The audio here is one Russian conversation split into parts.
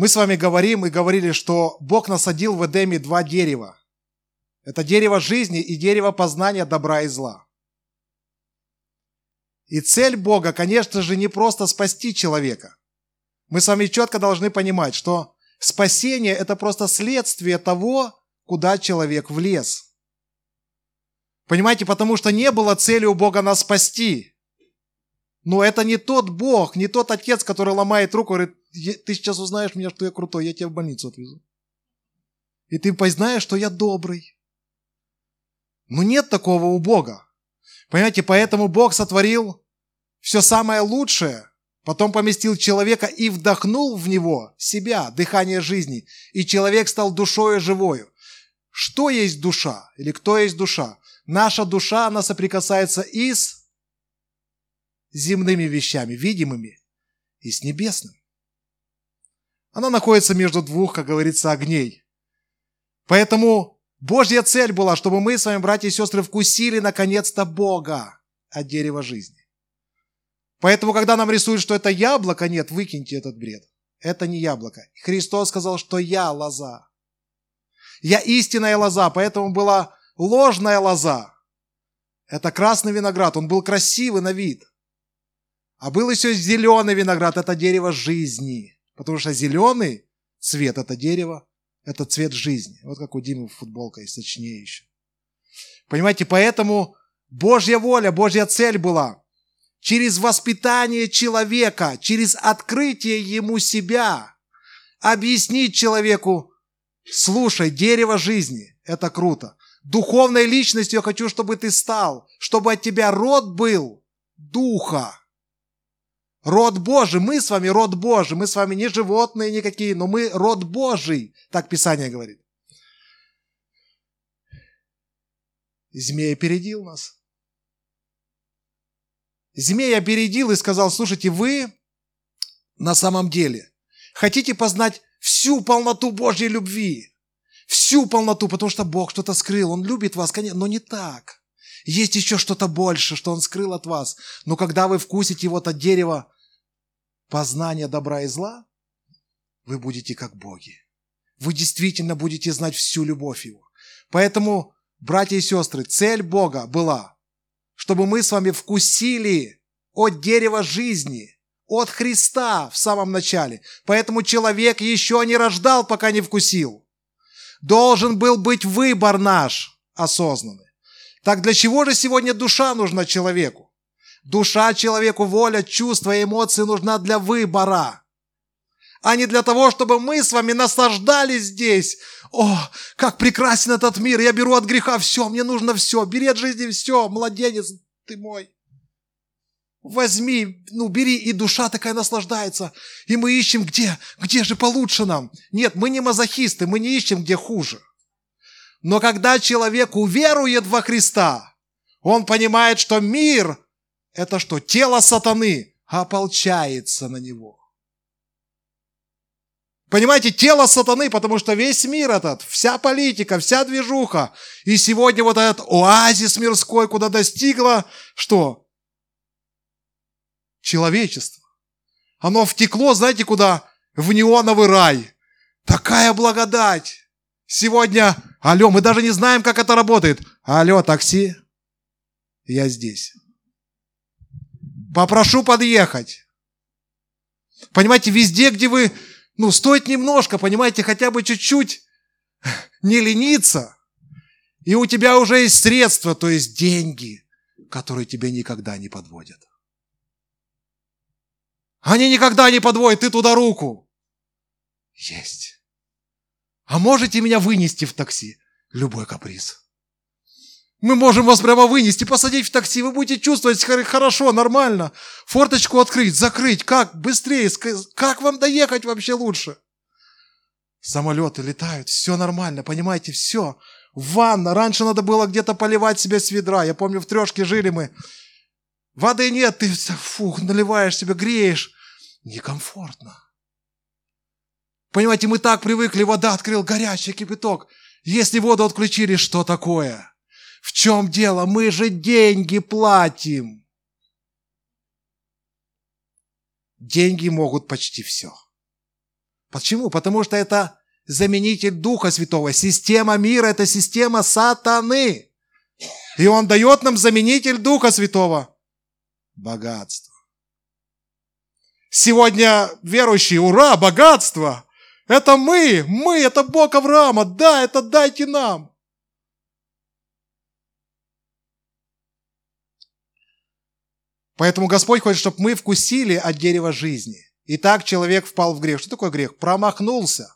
Мы с вами говорим и говорили, что Бог насадил в Эдеме два дерева. Это дерево жизни и дерево познания добра и зла. И цель Бога, конечно же, не просто спасти человека. Мы с вами четко должны понимать, что спасение – это просто следствие того, куда человек влез. Понимаете, потому что не было цели у Бога нас спасти. Но это не тот Бог, не тот Отец, который ломает руку и говорит, ты сейчас узнаешь меня, что я крутой, я тебя в больницу отвезу. И ты познаешь, что я добрый. Но нет такого у Бога. Понимаете, поэтому Бог сотворил все самое лучшее, потом поместил человека и вдохнул в него себя, дыхание жизни, и человек стал душою живою. Что есть душа? Или кто есть душа? Наша душа, она соприкасается и с земными вещами, видимыми, и с небесным. Она находится между двух, как говорится, огней. Поэтому Божья цель была, чтобы мы с вами, братья и сестры, вкусили наконец-то Бога от дерева жизни. Поэтому, когда нам рисуют, что это яблоко, нет, выкиньте этот бред. Это не яблоко. Христос сказал, что я лоза. Я истинная лоза, поэтому была ложная лоза. Это красный виноград, он был красивый на вид. А был еще зеленый виноград, это дерево жизни. Потому что зеленый цвет – это дерево, это цвет жизни. Вот как у Димы футболка есть, точнее еще. Понимаете, поэтому Божья воля, Божья цель была через воспитание человека, через открытие ему себя, объяснить человеку, слушай, дерево жизни – это круто. Духовной личностью я хочу, чтобы ты стал, чтобы от тебя род был духа. Род Божий, мы с вами род Божий, мы с вами не животные никакие, но мы род Божий, так Писание говорит. Змей опередил нас. Змей опередил и сказал, слушайте, вы на самом деле хотите познать всю полноту Божьей любви, всю полноту, потому что Бог что-то скрыл, Он любит вас, конечно, но не так. Есть еще что-то больше, что Он скрыл от вас. Но когда вы вкусите вот от дерева познания добра и зла, вы будете как боги. Вы действительно будете знать всю любовь Его. Поэтому, братья и сестры, цель Бога была, чтобы мы с вами вкусили от дерева жизни, от Христа в самом начале. Поэтому человек еще не рождал, пока не вкусил. Должен был быть выбор наш осознанный. Так для чего же сегодня душа нужна человеку? Душа человеку, воля, чувства, эмоции нужна для выбора, а не для того, чтобы мы с вами наслаждались здесь. О, как прекрасен этот мир, я беру от греха все, мне нужно все, бери от жизни все, младенец ты мой. Возьми, ну бери, и душа такая наслаждается. И мы ищем, где, где же получше нам. Нет, мы не мазохисты, мы не ищем, где хуже. Но когда человек уверует во Христа, он понимает, что мир – это что? Тело сатаны ополчается на него. Понимаете, тело сатаны, потому что весь мир этот, вся политика, вся движуха, и сегодня вот этот оазис мирской, куда достигло, что? Человечество. Оно втекло, знаете, куда? В неоновый рай. Такая благодать. Сегодня, алло, мы даже не знаем, как это работает. Алло, такси, я здесь. Попрошу подъехать. Понимаете, везде, где вы, ну, стоит немножко, понимаете, хотя бы чуть-чуть не лениться, и у тебя уже есть средства, то есть деньги, которые тебя никогда не подводят. Они никогда не подводят, ты туда руку. Есть. А можете меня вынести в такси? Любой каприз. Мы можем вас прямо вынести, посадить в такси, вы будете чувствовать хорошо, нормально. Форточку открыть, закрыть, как быстрее, как вам доехать вообще лучше? Самолеты летают, все нормально, понимаете, все. Ванна, раньше надо было где-то поливать себя с ведра. Я помню, в трешке жили мы. Воды нет, ты фух, наливаешь себе, греешь. Некомфортно. Понимаете, мы так привыкли, вода открыл горячий кипяток. Если воду отключили, что такое? В чем дело? Мы же деньги платим. Деньги могут почти все. Почему? Потому что это заменитель Духа Святого. Система мира – это система сатаны. И Он дает нам заменитель Духа Святого – богатство. Сегодня верующие, ура, богатство! Это мы, мы, это Бог Авраама, да, это дайте нам. Поэтому Господь хочет, чтобы мы вкусили от дерева жизни. И так человек впал в грех. Что такое грех? Промахнулся.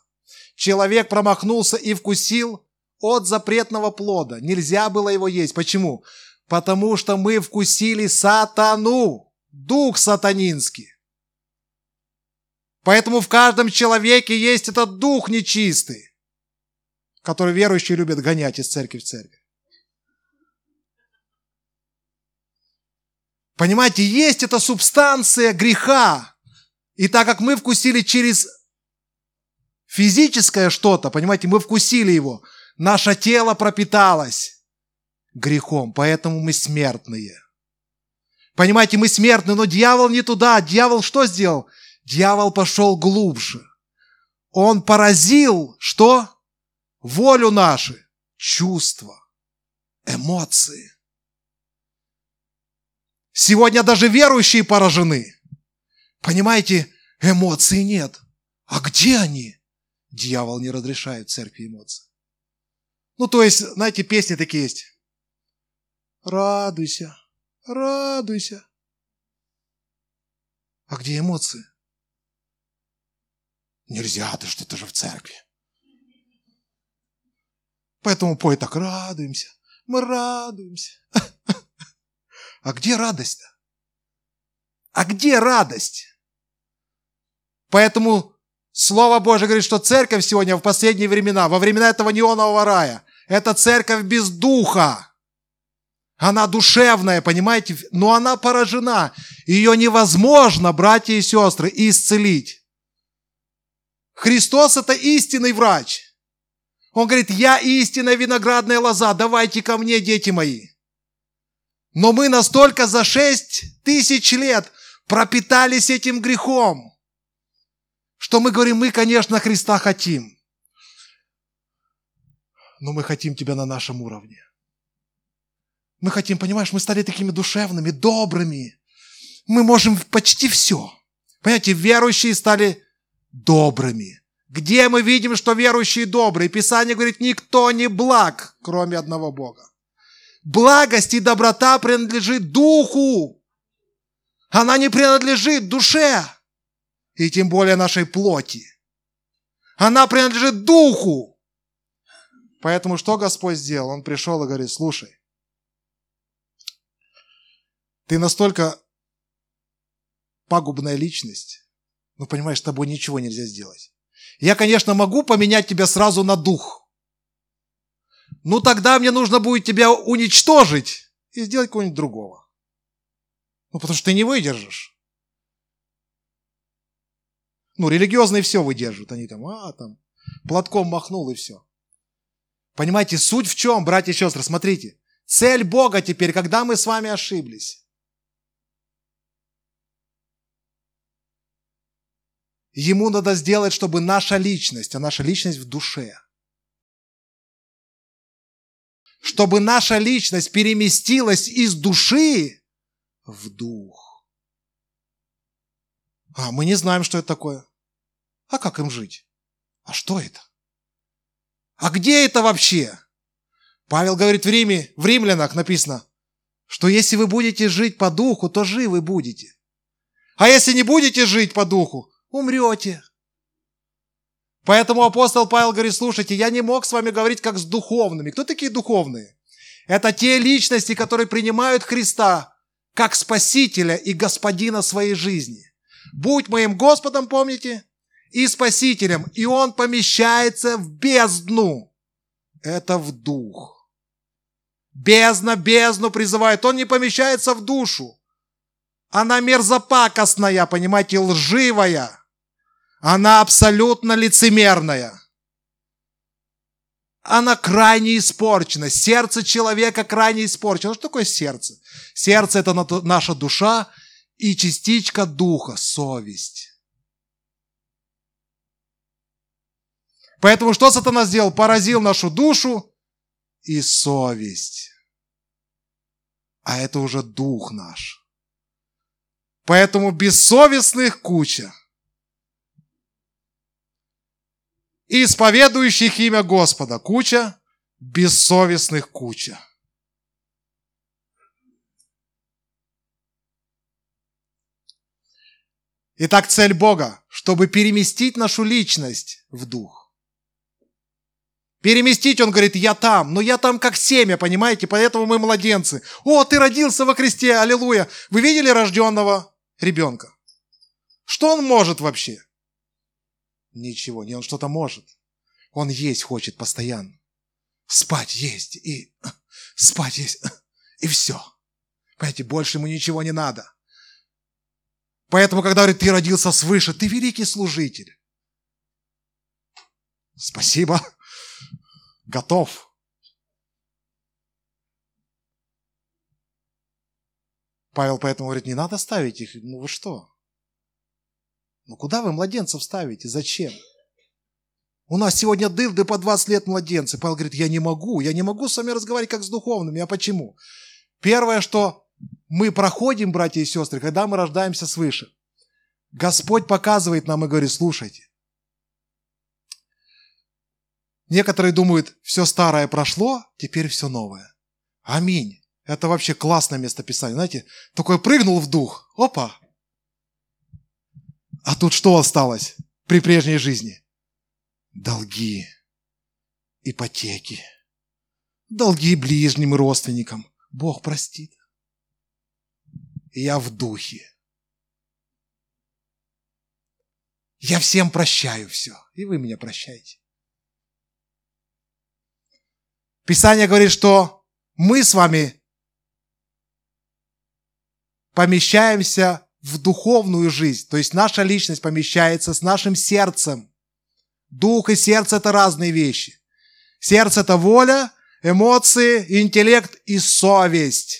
Человек промахнулся и вкусил от запретного плода. Нельзя было его есть. Почему? Потому что мы вкусили сатану, дух сатанинский. Поэтому в каждом человеке есть этот дух нечистый, который верующие любят гонять из церкви в церковь. Понимаете, есть эта субстанция греха. И так как мы вкусили через физическое что-то, понимаете, мы вкусили его, наше тело пропиталось грехом, поэтому мы смертные. Понимаете, мы смертные, но дьявол не туда. Дьявол что сделал? Дьявол пошел глубже. Он поразил что? Волю нашу, чувства, эмоции. Сегодня даже верующие поражены. Понимаете, эмоций нет. А где они? Дьявол не разрешает церкви эмоций. Ну, то есть, знаете, песни такие есть. Радуйся, радуйся. А где эмоции? Нельзя, ты что, ты же в церкви. Поэтому пой так, радуемся, мы радуемся. А где радость-то? А где радость? Поэтому Слово Божье говорит, что церковь сегодня в последние времена, во времена этого неонового рая, это церковь без духа. Она душевная, понимаете, но она поражена. Ее невозможно, братья и сестры, исцелить. Христос – это истинный врач. Он говорит, я истинная виноградная лоза, давайте ко мне, дети мои. Но мы настолько за шесть тысяч лет пропитались этим грехом, что мы говорим, мы, конечно, Христа хотим, но мы хотим Тебя на нашем уровне. Мы хотим, понимаешь, мы стали такими душевными, добрыми. Мы можем почти все. Понимаете, верующие стали добрыми. Где мы видим, что верующие добрые? Писание говорит, никто не благ, кроме одного Бога. Благость и доброта принадлежит духу. Она не принадлежит душе. И тем более нашей плоти. Она принадлежит духу. Поэтому что Господь сделал? Он пришел и говорит, слушай, ты настолько пагубная личность, ну, понимаешь, с тобой ничего нельзя сделать. Я, конечно, могу поменять тебя сразу на дух. Ну, тогда мне нужно будет тебя уничтожить и сделать кого-нибудь другого. Ну, потому что ты не выдержишь. Ну, религиозные все выдерживают. Они там, а, там, платком махнул и все. Понимаете, суть в чем, братья и сестры, смотрите. Цель Бога теперь, когда мы с вами ошиблись. Ему надо сделать, чтобы наша личность, а наша личность в душе, чтобы наша личность переместилась из души в дух. А мы не знаем, что это такое. А как им жить? А что это? А где это вообще? Павел говорит в Риме, в Римлянах написано, что если вы будете жить по духу, то живы будете. А если не будете жить по духу, умрете. Поэтому апостол Павел говорит, слушайте, я не мог с вами говорить как с духовными. Кто такие духовные? Это те личности, которые принимают Христа как Спасителя и Господина своей жизни. Будь моим Господом, помните, и Спасителем, и Он помещается в бездну. Это в дух. Бездна бездну призывает. Он не помещается в душу. Она мерзопакостная, понимаете, лживая. Она абсолютно лицемерная. Она крайне испорчена. Сердце человека крайне испорчено. Что такое сердце? Сердце – это наша душа и частичка духа, совесть. Поэтому что сатана сделал? Поразил нашу душу и совесть. А это уже дух наш. Поэтому бессовестных куча. Исповедующих имя Господа куча, бессовестных куча. Итак, цель Бога, чтобы переместить нашу личность в дух. Переместить, он говорит, я там, но я там как семя, понимаете, поэтому мы младенцы. О, ты родился во Христе, аллилуйя. Вы видели рожденного ребенка? Что он может вообще? Ничего, не он что-то может. Он есть хочет постоянно. Спать есть и спать есть и все. Понимаете, больше ему ничего не надо. Поэтому, когда говорит, ты родился свыше, ты великий служитель. Спасибо. Готов. Павел поэтому говорит, не надо ставить их. Ну вы что? Ну куда вы младенцев ставите? Зачем? У нас сегодня дылды по 20 лет младенцы. Павел говорит, я не могу, я не могу с вами разговаривать как с духовными. А почему? Первое, что мы проходим, братья и сестры, когда мы рождаемся свыше. Господь показывает нам и говорит, слушайте. Некоторые думают, все старое прошло, теперь все новое. Аминь. Это вообще классное местописание. Знаете, такой прыгнул в дух. Опа. А тут что осталось при прежней жизни? Долги, ипотеки, долги ближним и родственникам. Бог простит я в духе. Я всем прощаю все, и вы меня прощаете. Писание говорит, что мы с вами помещаемся в духовную жизнь, то есть наша личность помещается с нашим сердцем. Дух и сердце – это разные вещи. Сердце – это воля, эмоции, интеллект и совесть.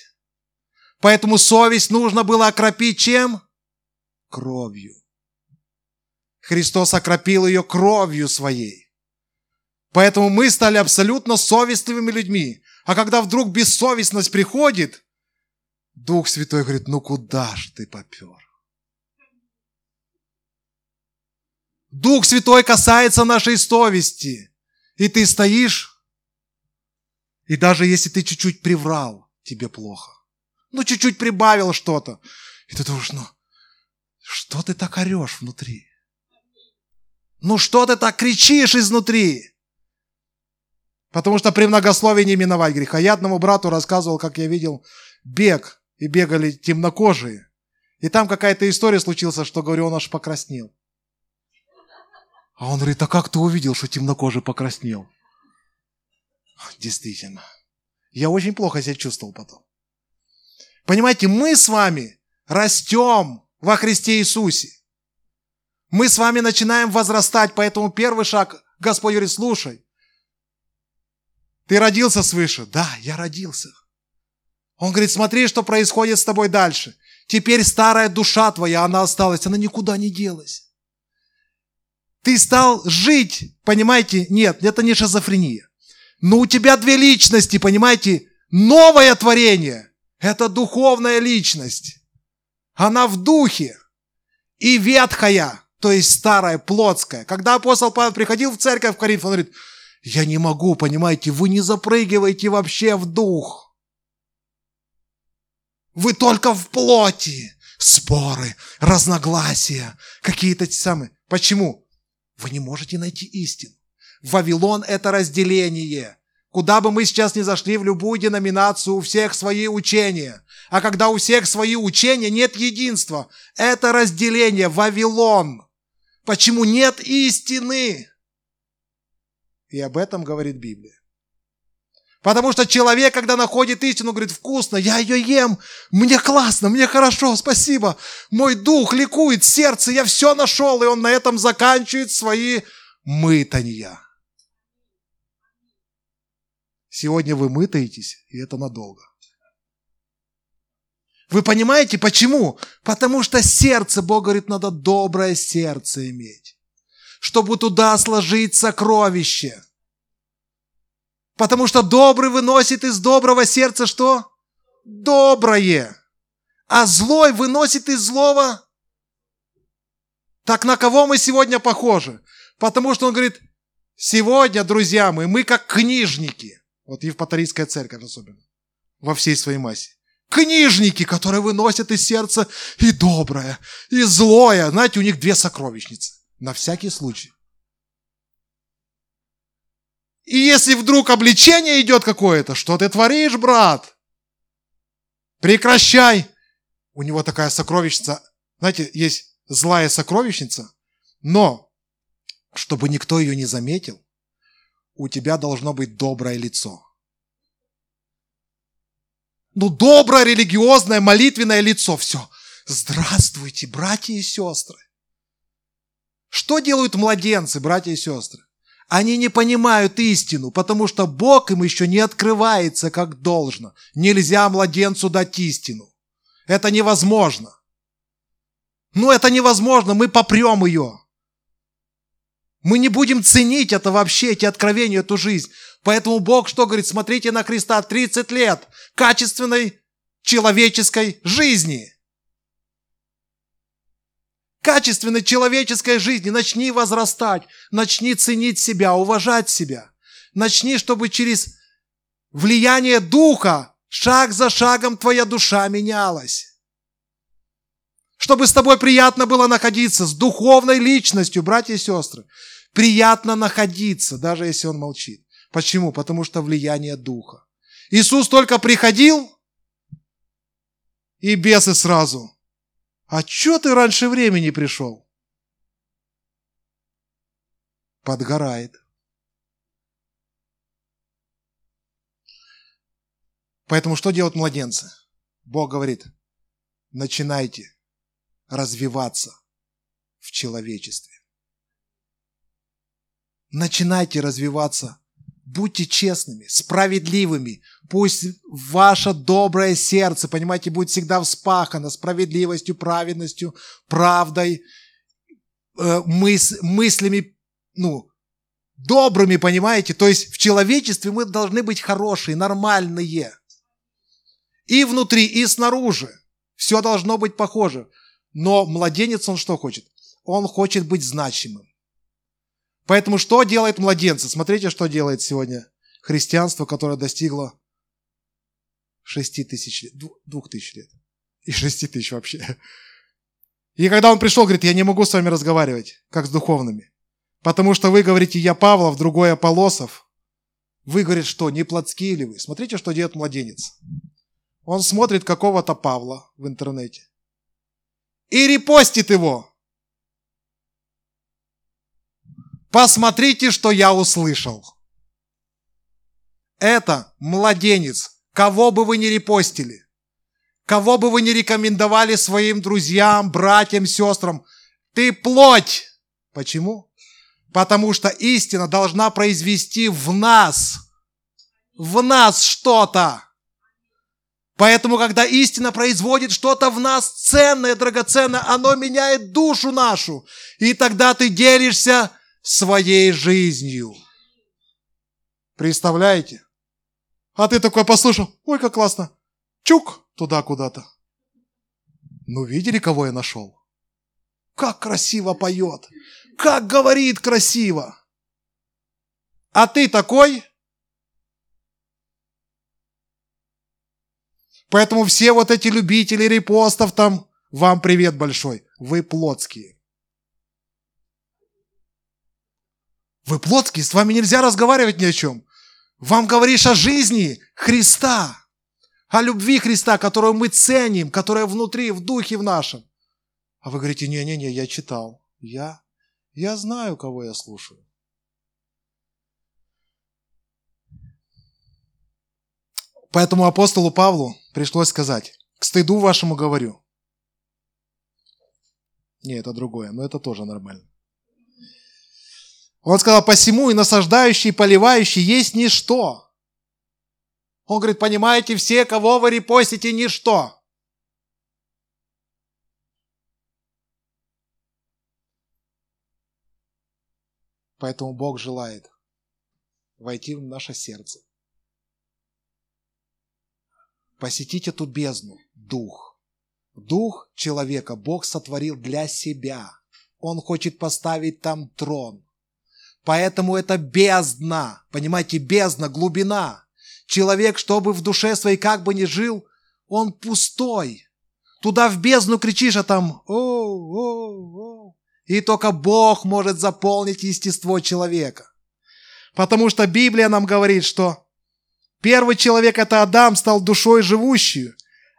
Поэтому совесть нужно было окропить чем? Кровью. Христос окропил ее кровью своей. Поэтому мы стали абсолютно совестливыми людьми. А когда вдруг бессовестность приходит, Дух Святой говорит, ну куда ж ты попер? Дух Святой касается нашей совести. И ты стоишь, и даже если ты чуть-чуть приврал, тебе плохо. Ну, чуть-чуть прибавил что-то. И ты думаешь, ну, что ты так орешь внутри? Ну, что ты так кричишь изнутри? Потому что при многословии не миновать греха. Я одному брату рассказывал, как я видел бег, и бегали темнокожие. И там какая-то история случилась, что, говорю, он аж покраснел. А он говорит, а как ты увидел, что темнокожий покраснел? Действительно. Я очень плохо себя чувствовал потом. Понимаете, мы с вами растем во Христе Иисусе. Мы с вами начинаем возрастать, поэтому первый шаг, Господь говорит, слушай, ты родился свыше? Да, я родился. Он говорит, смотри, что происходит с тобой дальше. Теперь старая душа твоя, она осталась, она никуда не делась. Ты стал жить, понимаете? Нет, это не шизофрения. Но у тебя две личности, понимаете? Новое творение – это духовная личность. Она в духе. И ветхая, то есть старая, плотская. Когда апостол Павел приходил в церковь в Коринф, он говорит, я не могу, понимаете, вы не запрыгиваете вообще в дух. Вы только в плоти. Споры, разногласия, какие-то те самые. Почему? Вы не можете найти истину. Вавилон – это разделение. Куда бы мы сейчас ни зашли, в любую деноминацию, у всех свои учения. А когда у всех свои учения, нет единства. Это разделение, Вавилон. Почему нет истины? И об этом говорит Библия. Потому что человек, когда находит истину, говорит, вкусно, я ее ем, мне классно, мне хорошо, спасибо. Мой дух ликует, сердце, я все нашел, и он на этом заканчивает свои мытанья. Сегодня вы мытаетесь, и это надолго. Вы понимаете, почему? Потому что сердце, Бог говорит, надо доброе сердце иметь. чтобы туда сложить сокровище. Потому что добрый выносит из доброго сердца что? Доброе. А злой выносит из злого. Так на кого мы сегодня похожи? Потому что он говорит, сегодня, друзья мои, мы как книжники. Вот Евпаторийская церковь особенно. Во всей своей массе. Книжники, которые выносят из сердца и доброе, и злое. Знаете, у них две сокровищницы. На всякий случай. И если вдруг обличение идет какое-то, что ты творишь, брат? Прекращай. У него такая сокровищница. Знаете, есть злая сокровищница, но чтобы никто ее не заметил, у тебя должно быть доброе лицо. Ну, доброе, религиозное, молитвенное лицо. Все. Здравствуйте, братья и сестры. Что делают младенцы, братья и сестры? Они не понимают истину, потому что Бог им еще не открывается как должно. Нельзя младенцу дать истину. Это невозможно. Ну, это невозможно, мы попрем ее. Мы не будем ценить это вообще, эти откровения, эту жизнь. Поэтому Бог что говорит? Смотрите на Христа 30 лет качественной человеческой жизни. Качественной человеческой жизни. Начни возрастать, начни ценить себя, уважать себя. Начни, чтобы через влияние Духа шаг за шагом твоя душа менялась. Чтобы с тобой приятно было находиться, с духовной личностью, братья и сестры приятно находиться, даже если он молчит. Почему? Потому что влияние Духа. Иисус только приходил, и бесы сразу. А что ты раньше времени пришел? Подгорает. Поэтому что делают младенцы? Бог говорит, начинайте развиваться в человечестве. Начинайте развиваться. Будьте честными, справедливыми. Пусть ваше доброе сердце, понимаете, будет всегда вспахано справедливостью, праведностью, правдой, э, мыс, мыслями, ну, добрыми, понимаете? То есть в человечестве мы должны быть хорошие, нормальные. И внутри, и снаружи. Все должно быть похоже. Но младенец, он что хочет? Он хочет быть значимым. Поэтому что делает младенцы? Смотрите, что делает сегодня христианство, которое достигло 6 тысяч лет, 2 тысяч лет. И 6 тысяч вообще. И когда он пришел, говорит, я не могу с вами разговаривать, как с духовными. Потому что вы говорите, я Павлов, другой Аполосов. Вы, говорит, что, не плотские ли вы? Смотрите, что делает младенец. Он смотрит какого-то Павла в интернете. И репостит его. Посмотрите, что я услышал. Это младенец, кого бы вы ни репостили, кого бы вы ни рекомендовали своим друзьям, братьям, сестрам, ты плоть. Почему? Потому что истина должна произвести в нас, в нас что-то. Поэтому, когда истина производит что-то в нас ценное, драгоценное, оно меняет душу нашу. И тогда ты делишься своей жизнью. Представляете? А ты такой послушал, ой, как классно, чук, туда куда-то. Ну, видели, кого я нашел? Как красиво поет, как говорит красиво. А ты такой? Поэтому все вот эти любители репостов там, вам привет большой. Вы плотские. Вы плотские, с вами нельзя разговаривать ни о чем. Вам говоришь о жизни Христа, о любви Христа, которую мы ценим, которая внутри, в духе в нашем. А вы говорите, не-не-не, я читал. Я, я знаю, кого я слушаю. Поэтому апостолу Павлу пришлось сказать, к стыду вашему говорю. Не, это другое, но это тоже нормально. Он сказал, посему и насаждающий, и поливающий есть ничто. Он говорит, понимаете, все, кого вы репостите, ничто. Поэтому Бог желает войти в наше сердце. Посетить эту бездну, дух. Дух человека Бог сотворил для себя. Он хочет поставить там трон. Поэтому это бездна, понимаете, бездна, глубина. Человек, чтобы в душе своей как бы ни жил, он пустой. Туда в бездну кричишь, а там о, о, о. И только Бог может заполнить естество человека. Потому что Библия нам говорит, что первый человек, это Адам, стал душой живущей,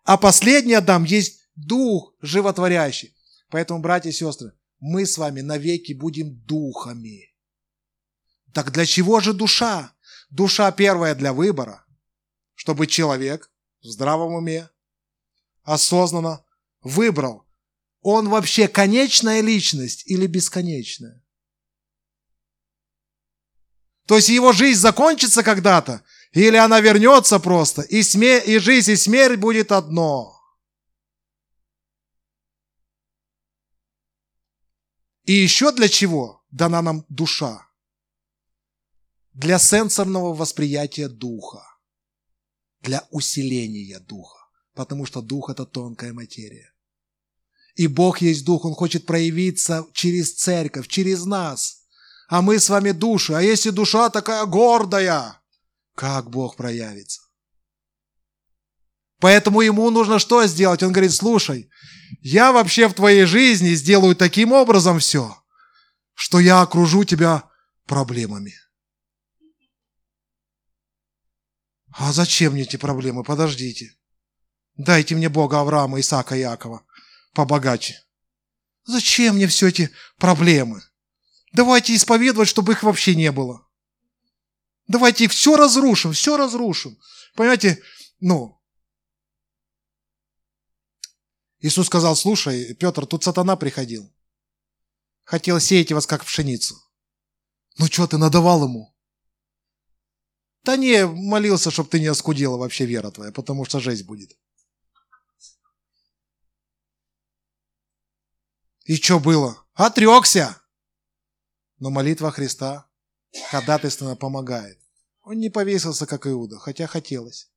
а последний Адам есть дух животворящий. Поэтому, братья и сестры, мы с вами навеки будем духами. Так для чего же душа? Душа первая для выбора, чтобы человек в здравом уме осознанно выбрал, он вообще конечная личность или бесконечная. То есть его жизнь закончится когда-то, или она вернется просто, и, сме... и жизнь, и смерть будет одно. И еще для чего дана нам душа? Для сенсорного восприятия духа, для усиления духа, потому что дух – это тонкая материя. И Бог есть дух, Он хочет проявиться через церковь, через нас. А мы с вами души. А если душа такая гордая, как Бог проявится? Поэтому ему нужно что сделать? Он говорит, слушай, я вообще в твоей жизни сделаю таким образом все, что я окружу тебя проблемами. А зачем мне эти проблемы? Подождите. Дайте мне Бога Авраама, Исаака и Якова побогаче. Зачем мне все эти проблемы? Давайте исповедовать, чтобы их вообще не было. Давайте все разрушим, все разрушим. Понимаете, ну, Иисус сказал, слушай, Петр, тут сатана приходил. Хотел сеять вас, как пшеницу. Ну что ты надавал ему? Да не, молился, чтобы ты не оскудела вообще вера твоя, потому что жесть будет. И что было? Отрекся. Но молитва Христа ходатайственно помогает. Он не повесился, как Иуда, хотя хотелось.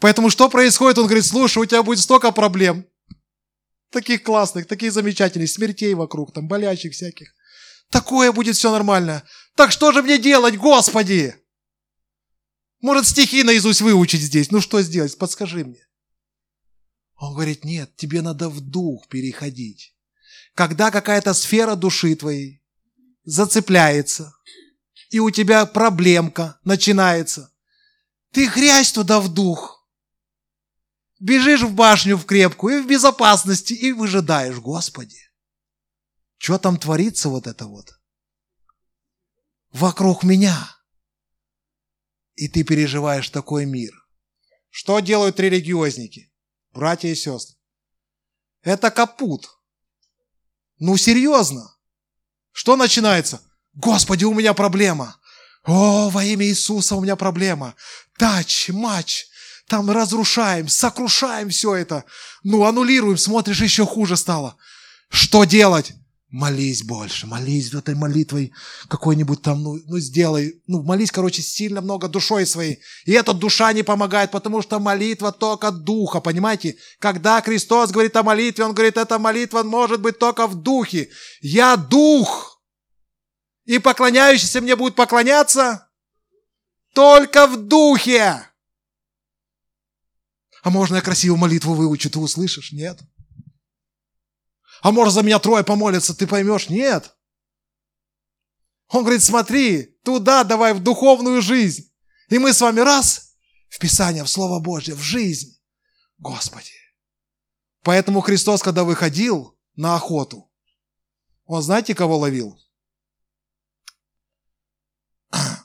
Поэтому что происходит? Он говорит, слушай, у тебя будет столько проблем. Таких классных, таких замечательных, смертей вокруг, там, болящих всяких. Такое будет все нормально. Так что же мне делать, Господи? Может, стихи наизусть выучить здесь? Ну что сделать? Подскажи мне. Он говорит, нет, тебе надо в дух переходить. Когда какая-то сфера души твоей зацепляется, и у тебя проблемка начинается, ты грязь туда в дух. Бежишь в башню в крепкую и в безопасности, и выжидаешь, Господи. Что там творится вот это вот? Вокруг меня. И ты переживаешь такой мир. Что делают религиозники, братья и сестры? Это капут. Ну, серьезно. Что начинается? Господи, у меня проблема. О, во имя Иисуса у меня проблема. Тач, матч. Там разрушаем, сокрушаем все это. Ну, аннулируем, смотришь, еще хуже стало. Что делать? Молись больше, молись этой молитвой какой-нибудь там, ну, ну сделай, ну молись, короче, сильно много душой своей. И эта душа не помогает, потому что молитва только духа, понимаете? Когда Христос говорит о молитве, Он говорит, эта молитва может быть только в духе. Я дух, и поклоняющийся мне будет поклоняться только в духе. А можно я красивую молитву выучу, ты услышишь? Нет. А может за меня трое помолятся, ты поймешь? Нет. Он говорит, смотри, туда давай в духовную жизнь. И мы с вами раз в Писание, в Слово Божье, в жизнь. Господи. Поэтому Христос, когда выходил на охоту, он знаете, кого ловил?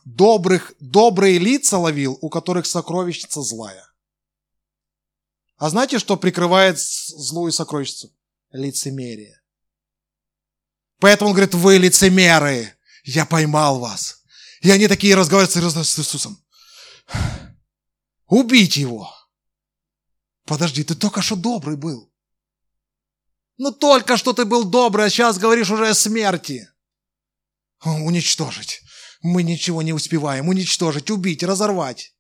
Добрых, добрые лица ловил, у которых сокровищница злая. А знаете, что прикрывает злую сокровищницу? Лицемерие. Поэтому он говорит, вы лицемеры, я поймал вас. И они такие разговаривают с Иисусом. Убить его. Подожди, ты только что добрый был. Ну только что ты был добрый, а сейчас говоришь уже о смерти. Уничтожить. Мы ничего не успеваем. Уничтожить, убить, разорвать.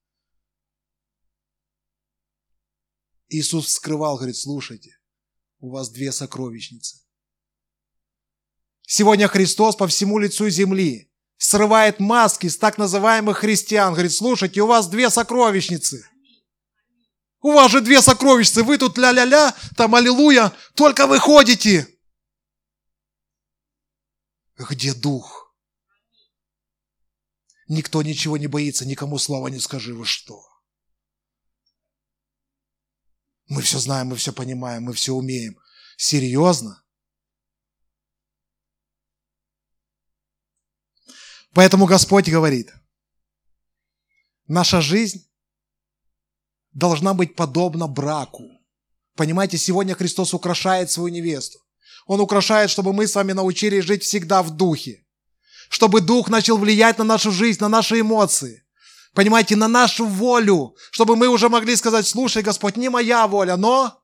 Иисус вскрывал, говорит, слушайте, у вас две сокровищницы. Сегодня Христос по всему лицу земли срывает маски с так называемых христиан. Говорит, слушайте, у вас две сокровищницы. У вас же две сокровищницы, вы тут ля-ля-ля, там аллилуйя, только вы ходите. Где дух? Никто ничего не боится, никому слова не скажи, вы что? Мы все знаем, мы все понимаем, мы все умеем. Серьезно? Поэтому Господь говорит, наша жизнь должна быть подобна браку. Понимаете, сегодня Христос украшает свою невесту. Он украшает, чтобы мы с вами научились жить всегда в духе. Чтобы дух начал влиять на нашу жизнь, на наши эмоции. Понимаете, на нашу волю. Чтобы мы уже могли сказать, слушай, Господь, не моя воля, но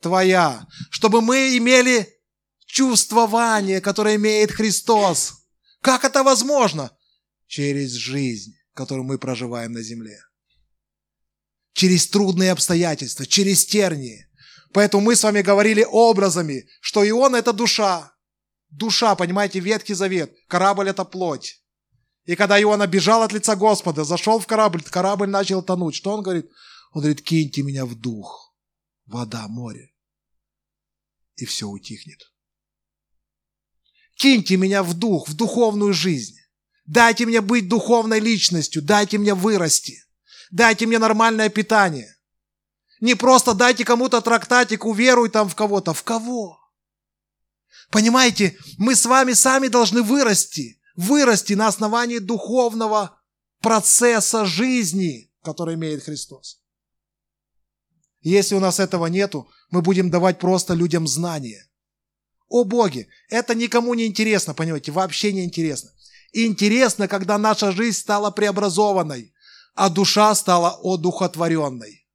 твоя. Чтобы мы имели чувствование, которое имеет Христос. Как это возможно? Через жизнь, которую мы проживаем на земле. Через трудные обстоятельства, через тернии. Поэтому мы с вами говорили образами, что и он это душа. Душа, понимаете, Ветхий Завет. Корабль – это плоть. И когда Иона бежал от лица Господа, зашел в корабль, корабль начал тонуть. Что он говорит? Он говорит, киньте меня в дух. Вода, море. И все утихнет. Киньте меня в дух, в духовную жизнь. Дайте мне быть духовной личностью, дайте мне вырасти. Дайте мне нормальное питание. Не просто дайте кому-то трактатик, уверуй там в кого-то. В кого? Понимаете, мы с вами сами должны вырасти. Вырасти на основании духовного процесса жизни, который имеет Христос. Если у нас этого нету, мы будем давать просто людям знания о Боге. Это никому не интересно, понимаете, вообще не интересно. Интересно, когда наша жизнь стала преобразованной, а душа стала одухотворенной.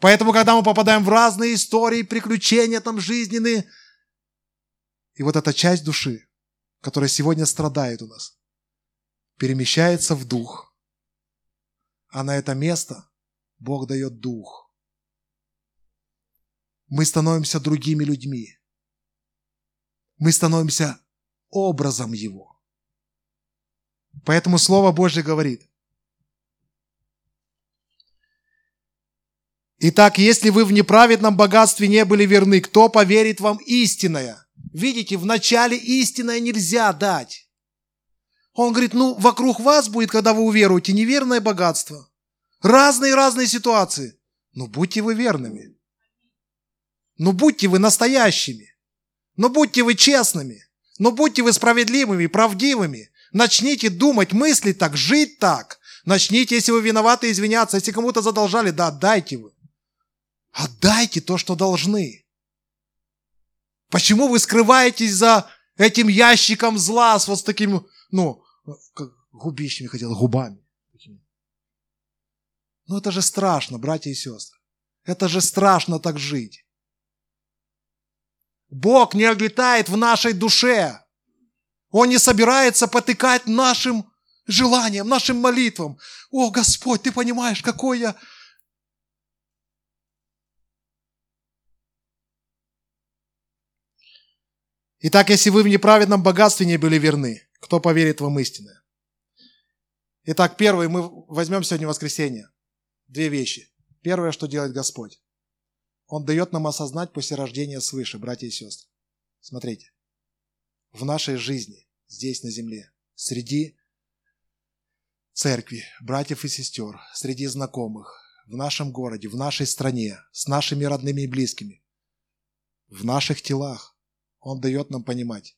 Поэтому, когда мы попадаем в разные истории, приключения там жизненные, и вот эта часть души, которая сегодня страдает у нас, перемещается в дух. А на это место Бог дает дух мы становимся другими людьми. Мы становимся образом Его. Поэтому Слово Божье говорит. Итак, если вы в неправедном богатстве не были верны, кто поверит вам истинное? Видите, в начале истинное нельзя дать. Он говорит, ну, вокруг вас будет, когда вы уверуете, неверное богатство. Разные-разные ситуации. Но будьте вы верными. Ну будьте вы настоящими. Ну будьте вы честными. Ну будьте вы справедливыми, правдивыми. Начните думать, мыслить так, жить так. Начните, если вы виноваты, извиняться. Если кому-то задолжали, да отдайте вы. Отдайте то, что должны. Почему вы скрываетесь за этим ящиком зла с вот с таким, ну, как губищами хотел, губами? Ну это же страшно, братья и сестры. Это же страшно так жить. Бог не обитает в нашей душе. Он не собирается потыкать нашим желаниям, нашим молитвам. О, Господь, ты понимаешь, какой я... Итак, если вы в неправедном богатстве не были верны, кто поверит вам истинное? Итак, первое, мы возьмем сегодня воскресенье. Две вещи. Первое, что делает Господь. Он дает нам осознать после рождения свыше, братья и сестры. Смотрите, в нашей жизни, здесь на земле, среди церкви, братьев и сестер, среди знакомых, в нашем городе, в нашей стране, с нашими родными и близкими, в наших телах, Он дает нам понимать,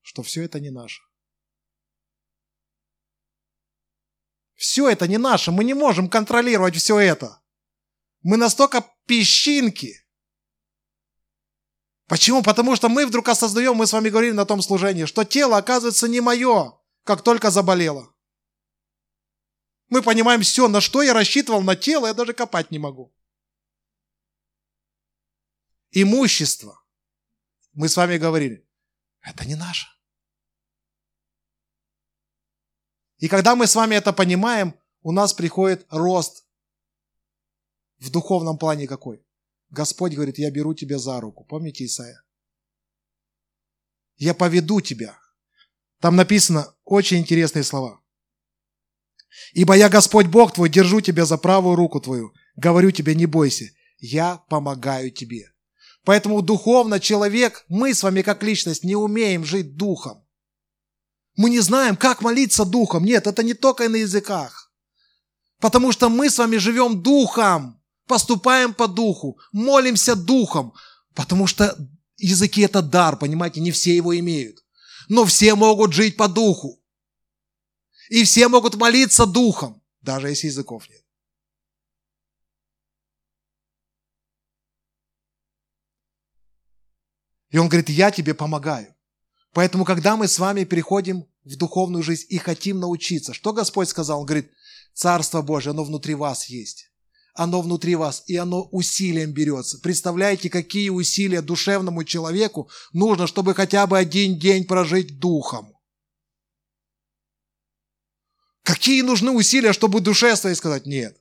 что все это не наше. Все это не наше, мы не можем контролировать все это. Мы настолько песчинки. Почему? Потому что мы вдруг осознаем, мы с вами говорили на том служении, что тело, оказывается, не мое, как только заболело. Мы понимаем все, на что я рассчитывал на тело, я даже копать не могу. имущество. Мы с вами говорили, это не наше. И когда мы с вами это понимаем, у нас приходит рост в духовном плане какой? Господь говорит, я беру тебя за руку. Помните Исаия? Я поведу тебя. Там написано очень интересные слова. Ибо я Господь Бог твой, держу тебя за правую руку твою. Говорю тебе, не бойся, я помогаю тебе. Поэтому духовно человек, мы с вами как личность не умеем жить духом. Мы не знаем, как молиться духом. Нет, это не только на языках. Потому что мы с вами живем духом, поступаем по духу, молимся духом. Потому что языки это дар, понимаете, не все его имеют. Но все могут жить по духу. И все могут молиться духом, даже если языков нет. И он говорит, я тебе помогаю. Поэтому, когда мы с вами переходим в духовную жизнь и хотим научиться, что Господь сказал? Он говорит, Царство Божье, оно внутри вас есть. Оно внутри вас, и оно усилием берется. Представляете, какие усилия душевному человеку нужно, чтобы хотя бы один день прожить духом? Какие нужны усилия, чтобы душе своей сказать нет?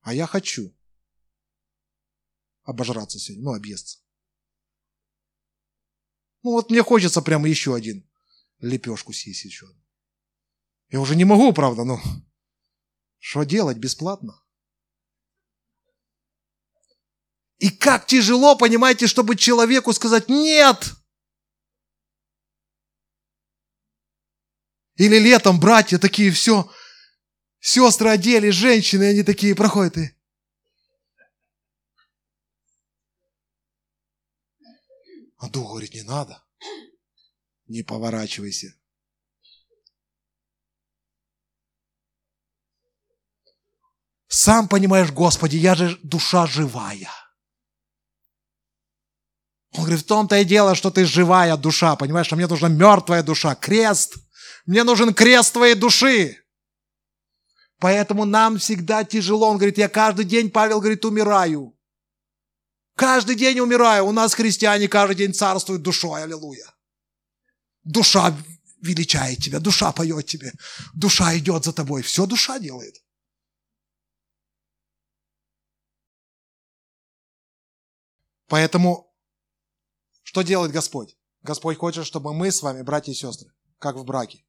А я хочу обожраться сегодня, ну, объесться. Ну вот мне хочется прямо еще один лепешку съесть еще. Я уже не могу, правда, но что делать бесплатно? И как тяжело, понимаете, чтобы человеку сказать «нет». Или летом братья такие, все, сестры одели, женщины, они такие проходят и А дух говорит, не надо. Не поворачивайся. Сам понимаешь, Господи, я же душа живая. Он говорит, в том-то и дело, что ты живая душа, понимаешь, что мне нужна мертвая душа, крест. Мне нужен крест твоей души. Поэтому нам всегда тяжело. Он говорит, я каждый день, Павел говорит, умираю. Каждый день умираю. У нас христиане каждый день царствуют душой. Аллилуйя. Душа величает тебя, душа поет тебе, душа идет за тобой. Все душа делает. Поэтому что делает Господь? Господь хочет, чтобы мы с вами, братья и сестры, как в браке,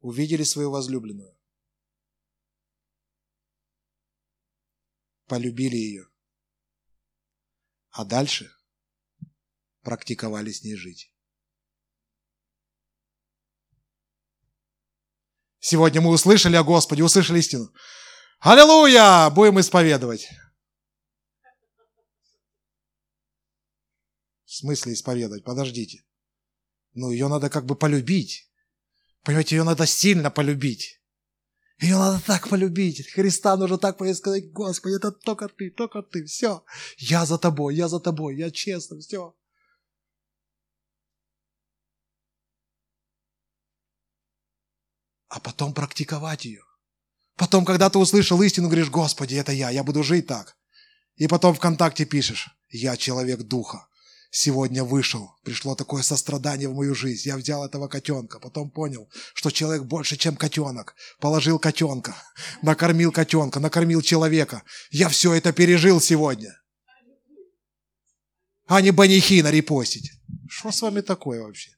увидели свою возлюбленную, полюбили ее, а дальше практиковали с ней жить. Сегодня мы услышали о Господе, услышали истину. Аллилуйя! Будем исповедовать. В смысле исповедовать? Подождите. Ну, ее надо как бы полюбить. Понимаете, ее надо сильно полюбить. Ее надо так полюбить. Христа нужно так сказать, Господи, это только ты, только ты, все. Я за тобой, я за тобой, я честно, все. А потом практиковать ее. Потом, когда ты услышал истину, говоришь, Господи, это я, я буду жить так. И потом ВКонтакте пишешь, я человек духа сегодня вышел. Пришло такое сострадание в мою жизнь. Я взял этого котенка, потом понял, что человек больше, чем котенок. Положил котенка, накормил котенка, накормил человека. Я все это пережил сегодня. А не банихина репостить. Что с вами такое вообще?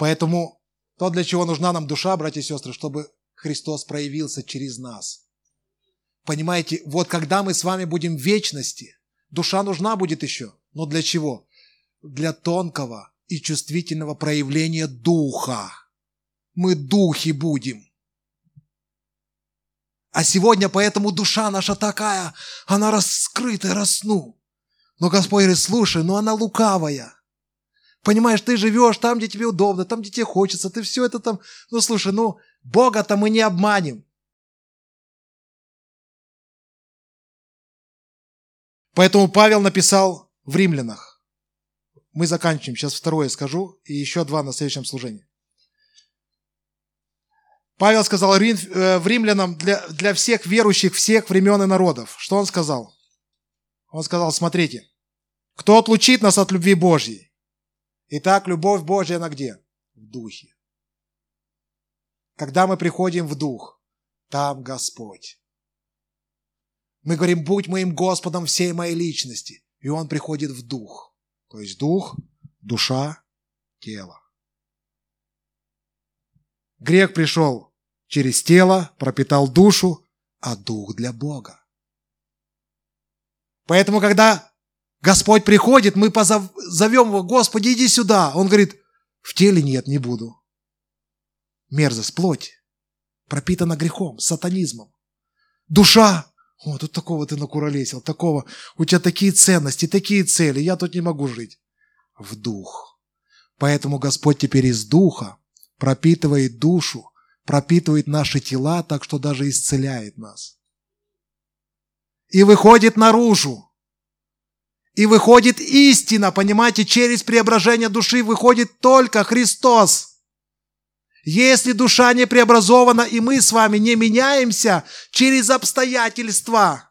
Поэтому то, для чего нужна нам душа, братья и сестры, чтобы Христос проявился через нас. Понимаете, вот когда мы с вами будем в вечности, душа нужна будет еще. Но для чего? Для тонкого и чувствительного проявления духа. Мы духи будем. А сегодня поэтому душа наша такая, она раскрыта, росну. Но Господь говорит, слушай, ну она лукавая – Понимаешь, ты живешь там, где тебе удобно, там, где тебе хочется, ты все это там... Ну, слушай, ну, Бога-то мы не обманем. Поэтому Павел написал в римлянах, мы заканчиваем. Сейчас второе скажу и еще два на следующем служении. Павел сказал э, в римлянам для, для всех верующих всех времен и народов. Что он сказал? Он сказал, смотрите, кто отлучит нас от любви Божьей? Итак, любовь Божья на где? В духе. Когда мы приходим в дух, там Господь. Мы говорим, будь моим Господом всей моей личности. И Он приходит в дух. То есть дух, душа, тело. Грех пришел через тело, пропитал душу, а дух для Бога. Поэтому, когда Господь приходит, мы позовем его, Господи, иди сюда. Он говорит, в теле нет, не буду. Мерзость, плоть, пропитана грехом, сатанизмом. Душа, о, тут такого ты накуролесил, такого, у тебя такие ценности, такие цели, я тут не могу жить. В дух. Поэтому Господь теперь из духа пропитывает душу, пропитывает наши тела, так что даже исцеляет нас. И выходит наружу. И выходит истина, понимаете, через преображение души выходит только Христос. Если душа не преобразована, и мы с вами не меняемся через обстоятельства,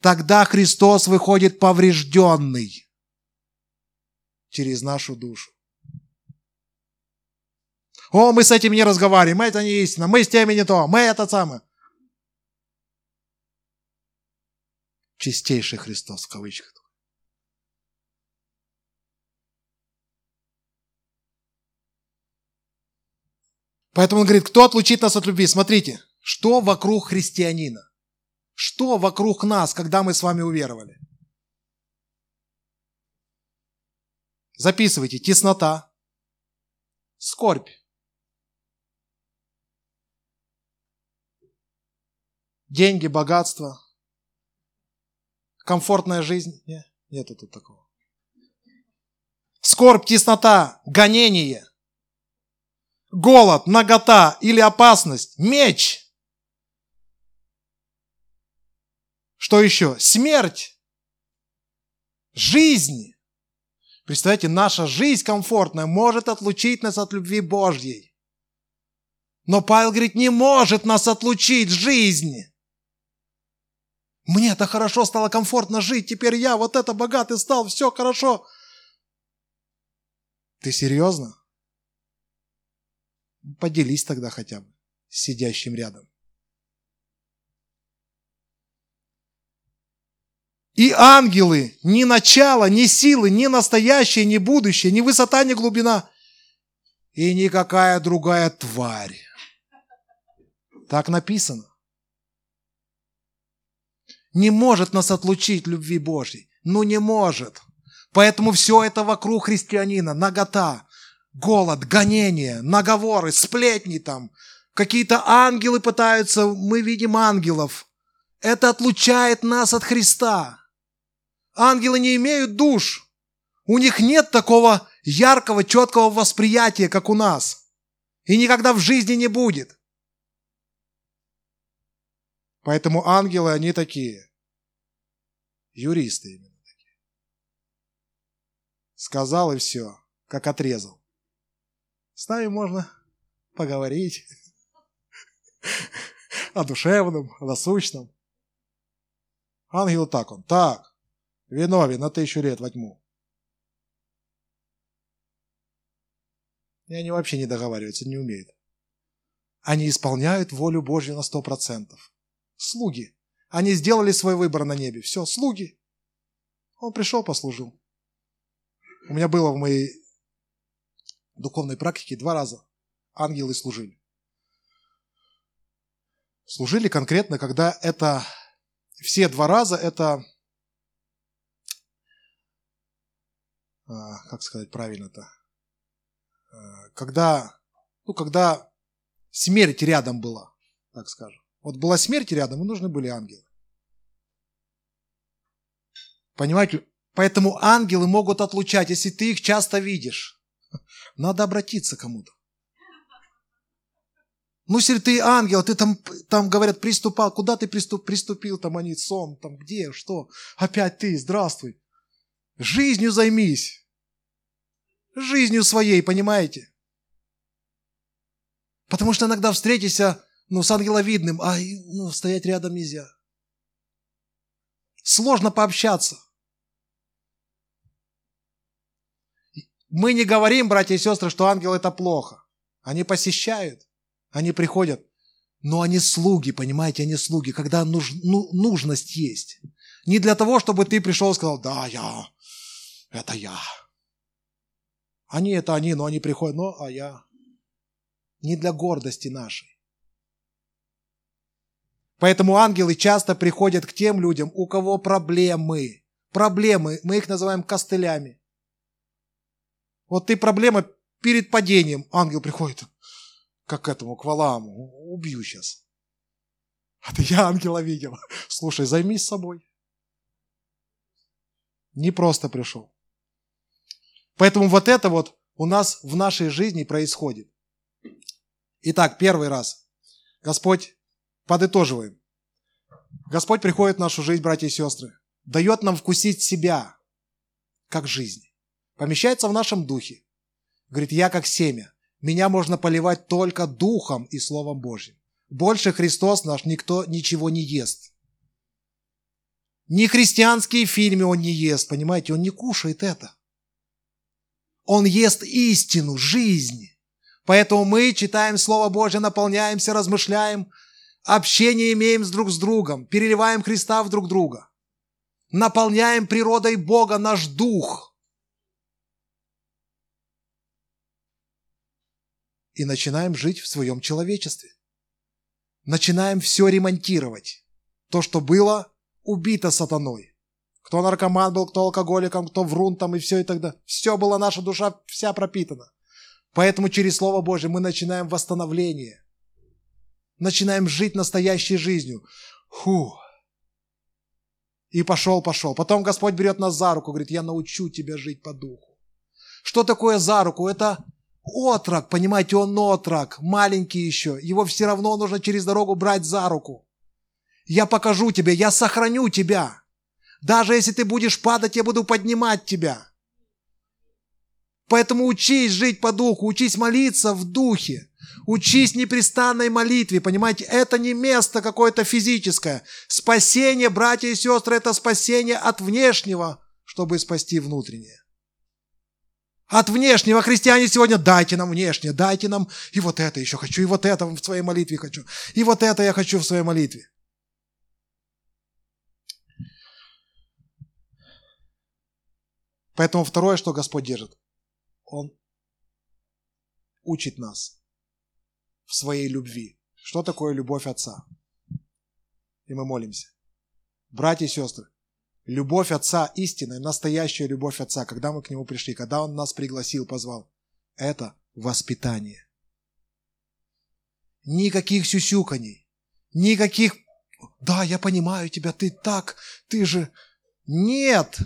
тогда Христос выходит поврежденный через нашу душу. О, мы с этим не разговариваем, это не истина, мы с теми не то, мы это самое. Чистейший Христос в кавычках. Поэтому он говорит, кто отлучит нас от любви? Смотрите, что вокруг христианина? Что вокруг нас, когда мы с вами уверовали? Записывайте. Теснота, скорбь, деньги, богатство, комфортная жизнь. Нет, нету тут такого. Скорбь, теснота, гонение – голод, нагота или опасность, меч. Что еще? Смерть. Жизнь. Представьте, наша жизнь комфортная может отлучить нас от любви Божьей. Но Павел говорит, не может нас отлучить жизнь. Мне это хорошо стало комфортно жить, теперь я вот это богатый стал, все хорошо. Ты серьезно? Поделись тогда хотя бы с сидящим рядом. И ангелы, ни начало, ни силы, ни настоящее, ни будущее, ни высота, ни глубина, и никакая другая тварь. Так написано. Не может нас отлучить любви Божьей. Ну не может. Поэтому все это вокруг христианина, нагота, голод, гонение, наговоры, сплетни там, какие-то ангелы пытаются, мы видим ангелов. Это отлучает нас от Христа. Ангелы не имеют душ. У них нет такого яркого, четкого восприятия, как у нас. И никогда в жизни не будет. Поэтому ангелы, они такие. Юристы именно такие. Сказал и все, как отрезал. С нами можно поговорить о душевном, о насущном. Ангел так он, так, виновен на тысячу лет во тьму. И они вообще не договариваются, не умеют. Они исполняют волю Божью на сто процентов. Слуги. Они сделали свой выбор на небе. Все, слуги. Он пришел, послужил. У меня было в моей духовной практике два раза ангелы служили. Служили конкретно, когда это все два раза это а, как сказать правильно-то, а, когда, ну, когда смерть рядом была, так скажем. Вот была смерть рядом, и нужны были ангелы. Понимаете? Поэтому ангелы могут отлучать, если ты их часто видишь. Надо обратиться кому-то. Ну, если ты ангел, ты там, там говорят, приступал, куда ты приступ, приступил, там они, сон, там где, что, опять ты, здравствуй. Жизнью займись. жизнью своей, понимаете? Потому что иногда встретишься ну, с ангеловидным, а ну, стоять рядом нельзя. Сложно пообщаться. Мы не говорим, братья и сестры, что ангел это плохо. Они посещают, они приходят. Но они слуги, понимаете, они слуги, когда нуж, ну, нужность есть. Не для того, чтобы ты пришел и сказал, да, я, это я. Они это они, но они приходят, ну, а я. Не для гордости нашей. Поэтому ангелы часто приходят к тем людям, у кого проблемы. Проблемы, мы их называем костылями. Вот ты проблема перед падением, ангел приходит как к этому, к Валааму, убью сейчас. Ты я ангела видел. Слушай, займись собой. Не просто пришел. Поэтому вот это вот у нас в нашей жизни происходит. Итак, первый раз. Господь, подытоживаем. Господь приходит в нашу жизнь, братья и сестры, дает нам вкусить себя, как жизнь. Помещается в нашем духе. Говорит, я как семя. Меня можно поливать только Духом и Словом Божьим. Больше Христос наш никто ничего не ест. Ни христианские фильмы он не ест, понимаете, он не кушает это. Он ест истину, жизнь. Поэтому мы читаем Слово Божье, наполняемся, размышляем, общение имеем с друг с другом, переливаем Христа в друг друга. Наполняем природой Бога наш дух – и начинаем жить в своем человечестве. Начинаем все ремонтировать. То, что было убито сатаной. Кто наркоман был, кто алкоголиком, кто врун там и все и тогда. Все была наша душа вся пропитана. Поэтому через Слово Божье мы начинаем восстановление. Начинаем жить настоящей жизнью. Фу. И пошел, пошел. Потом Господь берет нас за руку, говорит, я научу тебя жить по духу. Что такое за руку? Это Отрок, понимаете, он отрок, маленький еще. Его все равно нужно через дорогу брать за руку. Я покажу тебе, я сохраню тебя. Даже если ты будешь падать, я буду поднимать тебя. Поэтому учись жить по духу, учись молиться в духе. Учись непрестанной молитве, понимаете, это не место какое-то физическое. Спасение, братья и сестры, это спасение от внешнего, чтобы спасти внутреннее. От внешнего христиане сегодня дайте нам внешнее, дайте нам и вот это еще хочу, и вот это в своей молитве хочу, и вот это я хочу в своей молитве. Поэтому второе, что Господь держит, Он учит нас в своей любви. Что такое любовь Отца? И мы молимся. Братья и сестры, Любовь Отца истинная, настоящая любовь Отца, когда мы к Нему пришли, когда Он нас пригласил, позвал, это воспитание. Никаких сюсюканий, никаких «да, я понимаю тебя, ты так, ты же...» Нет,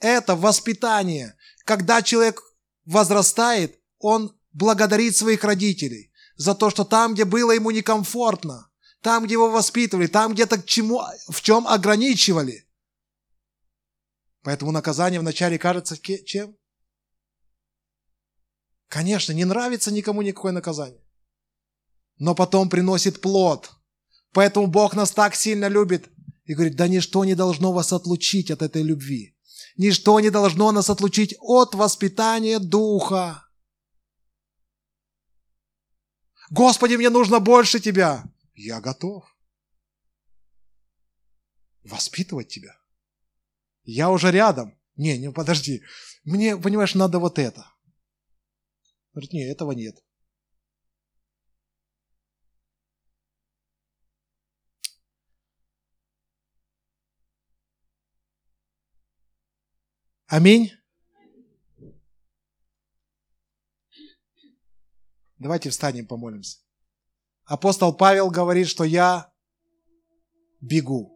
это воспитание. Когда человек возрастает, он благодарит своих родителей за то, что там, где было ему некомфортно, там, где его воспитывали, там где-то к чему, в чем ограничивали, Поэтому наказание вначале кажется чем? Конечно, не нравится никому никакое наказание. Но потом приносит плод. Поэтому Бог нас так сильно любит и говорит, да ничто не должно вас отлучить от этой любви. Ничто не должно нас отлучить от воспитания духа. Господи, мне нужно больше Тебя. Я готов воспитывать Тебя. Я уже рядом. Не, не, подожди. Мне, понимаешь, надо вот это. Говорит, не, этого нет. Аминь. Давайте встанем, помолимся. Апостол Павел говорит, что я бегу.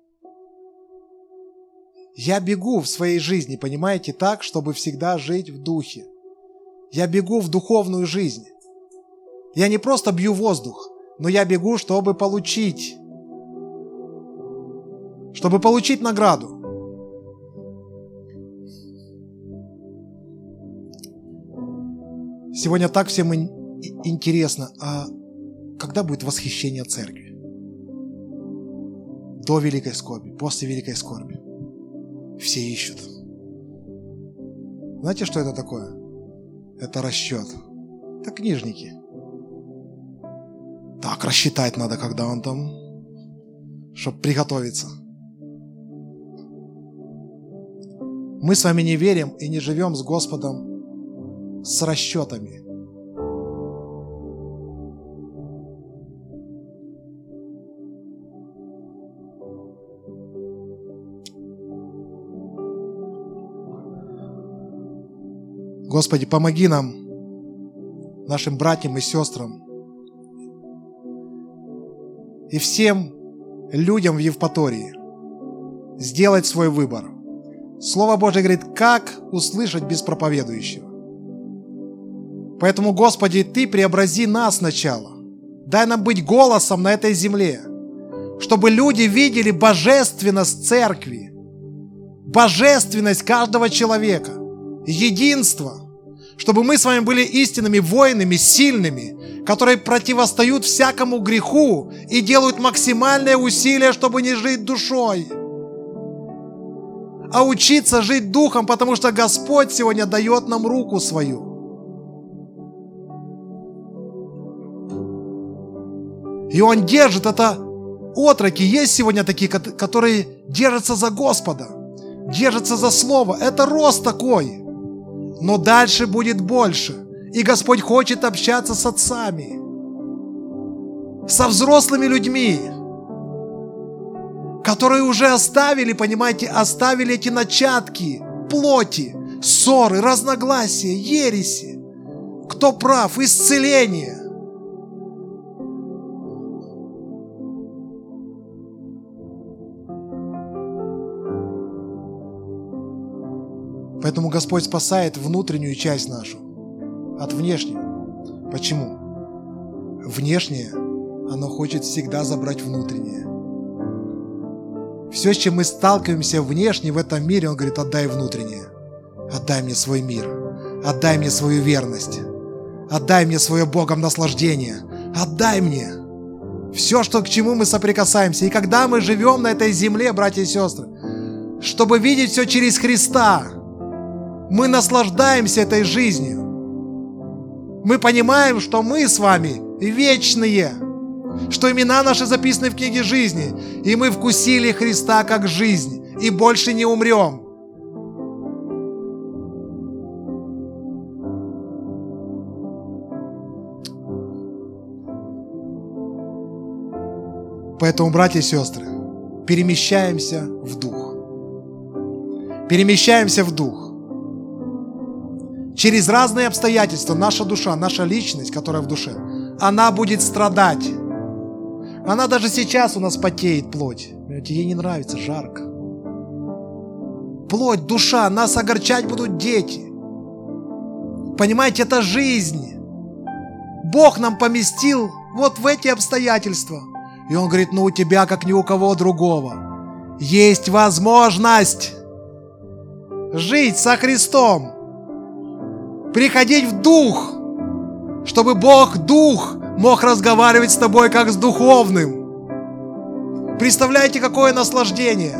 Я бегу в своей жизни, понимаете, так, чтобы всегда жить в духе. Я бегу в духовную жизнь. Я не просто бью воздух, но я бегу, чтобы получить, чтобы получить награду. Сегодня так всем интересно, а когда будет восхищение церкви? До Великой Скорби, после Великой Скорби. Все ищут. Знаете, что это такое? Это расчет. Это книжники. Так, рассчитать надо, когда он там, чтобы приготовиться. Мы с вами не верим и не живем с Господом с расчетами. Господи, помоги нам, нашим братьям и сестрам, и всем людям в Евпатории сделать свой выбор. Слово Божье говорит, как услышать без проповедующего. Поэтому, Господи, Ты преобрази нас сначала. Дай нам быть голосом на этой земле, чтобы люди видели божественность церкви, божественность каждого человека, единство, чтобы мы с вами были истинными воинами, сильными, которые противостоят всякому греху и делают максимальное усилие, чтобы не жить душой, а учиться жить духом, потому что Господь сегодня дает нам руку свою. И Он держит это отроки. Есть сегодня такие, которые держатся за Господа, держатся за Слово. Это рост такой. Но дальше будет больше. И Господь хочет общаться с отцами, со взрослыми людьми, которые уже оставили, понимаете, оставили эти начатки плоти, ссоры, разногласия, ереси. Кто прав, исцеление. Поэтому Господь спасает внутреннюю часть нашу от внешней. Почему? Внешнее, оно хочет всегда забрать внутреннее. Все, с чем мы сталкиваемся внешне в этом мире, Он говорит, отдай внутреннее. Отдай мне свой мир. Отдай мне свою верность. Отдай мне свое Богом наслаждение. Отдай мне. Все, что, к чему мы соприкасаемся. И когда мы живем на этой земле, братья и сестры, чтобы видеть все через Христа, мы наслаждаемся этой жизнью. Мы понимаем, что мы с вами вечные – что имена наши записаны в книге жизни, и мы вкусили Христа как жизнь, и больше не умрем. Поэтому, братья и сестры, перемещаемся в дух. Перемещаемся в дух. Через разные обстоятельства наша душа, наша личность, которая в душе, она будет страдать. Она даже сейчас у нас потеет плоть. Ей не нравится, жарко. Плоть, душа, нас огорчать будут дети. Понимаете, это жизнь. Бог нам поместил вот в эти обстоятельства. И Он говорит, ну у тебя, как ни у кого другого, есть возможность жить со Христом, приходить в дух, чтобы Бог Дух мог разговаривать с тобой как с духовным. Представляете, какое наслаждение!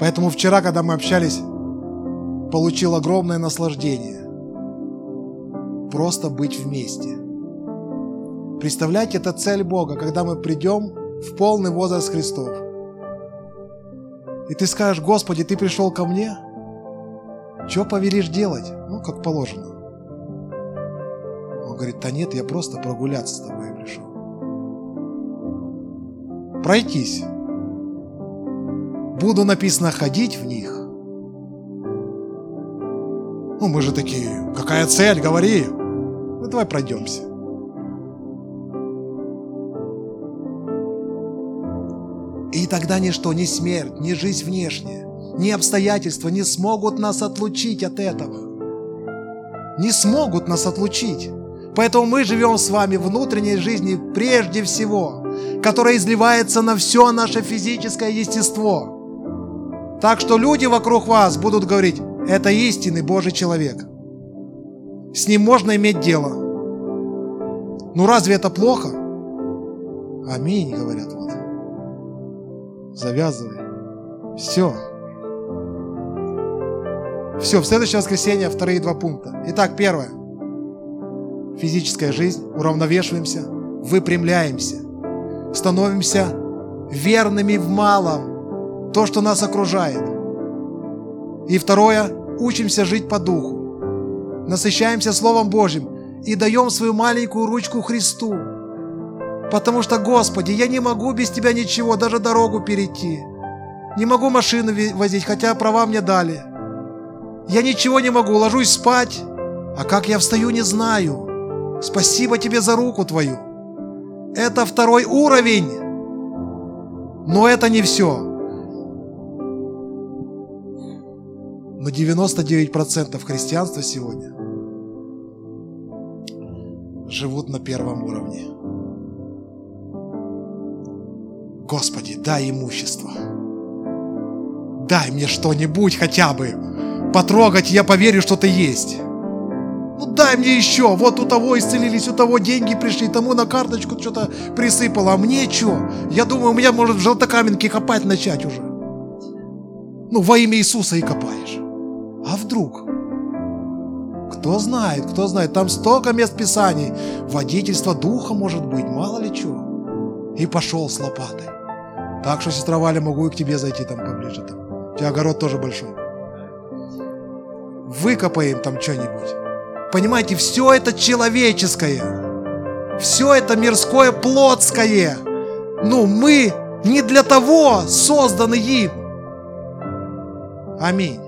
Поэтому вчера, когда мы общались, получил огромное наслаждение. Просто быть вместе. Представляете, это цель Бога, когда мы придем в полный возраст Христов. И ты скажешь, Господи, ты пришел ко мне – что повелишь делать? Ну, как положено. Он говорит, да нет, я просто прогуляться с тобой пришел. Пройтись. Буду написано ходить в них. Ну, мы же такие, какая цель, говори. Ну, давай пройдемся. Тогда ничто, ни смерть, ни жизнь внешняя, ни обстоятельства не смогут нас отлучить от этого. Не смогут нас отлучить. Поэтому мы живем с вами внутренней жизни прежде всего, которая изливается на все наше физическое естество. Так что люди вокруг вас будут говорить, это истинный Божий человек. С ним можно иметь дело. Ну разве это плохо? Аминь, говорят вот. Завязывай. Все. Все, в следующее воскресенье вторые два пункта. Итак, первое. Физическая жизнь. Уравновешиваемся, выпрямляемся, становимся верными в малом. То, что нас окружает. И второе. Учимся жить по духу. Насыщаемся Словом Божьим и даем свою маленькую ручку Христу. Потому что, Господи, я не могу без Тебя ничего, даже дорогу перейти. Не могу машину возить, хотя права мне дали. Я ничего не могу, ложусь спать, а как я встаю, не знаю. Спасибо тебе за руку твою. Это второй уровень. Но это не все. Но 99% христианства сегодня живут на первом уровне. Господи, дай имущество. Дай мне что-нибудь хотя бы. Потрогать, я поверю, что ты есть. Ну дай мне еще. Вот у того исцелились, у того деньги пришли, тому на карточку что-то присыпало. А мне что? Я думаю, у меня может в желтокаменке копать начать уже. Ну, во имя Иисуса и копаешь. А вдруг? Кто знает, кто знает. Там столько мест Писаний. Водительство духа может быть, мало ли чего. И пошел с лопатой. Так что, сестра Валя, могу и к тебе зайти там поближе. Там. У тебя огород тоже большой. Выкопаем там что-нибудь. Понимаете, все это человеческое. Все это мирское, плотское. Ну, мы не для того созданы им. Аминь.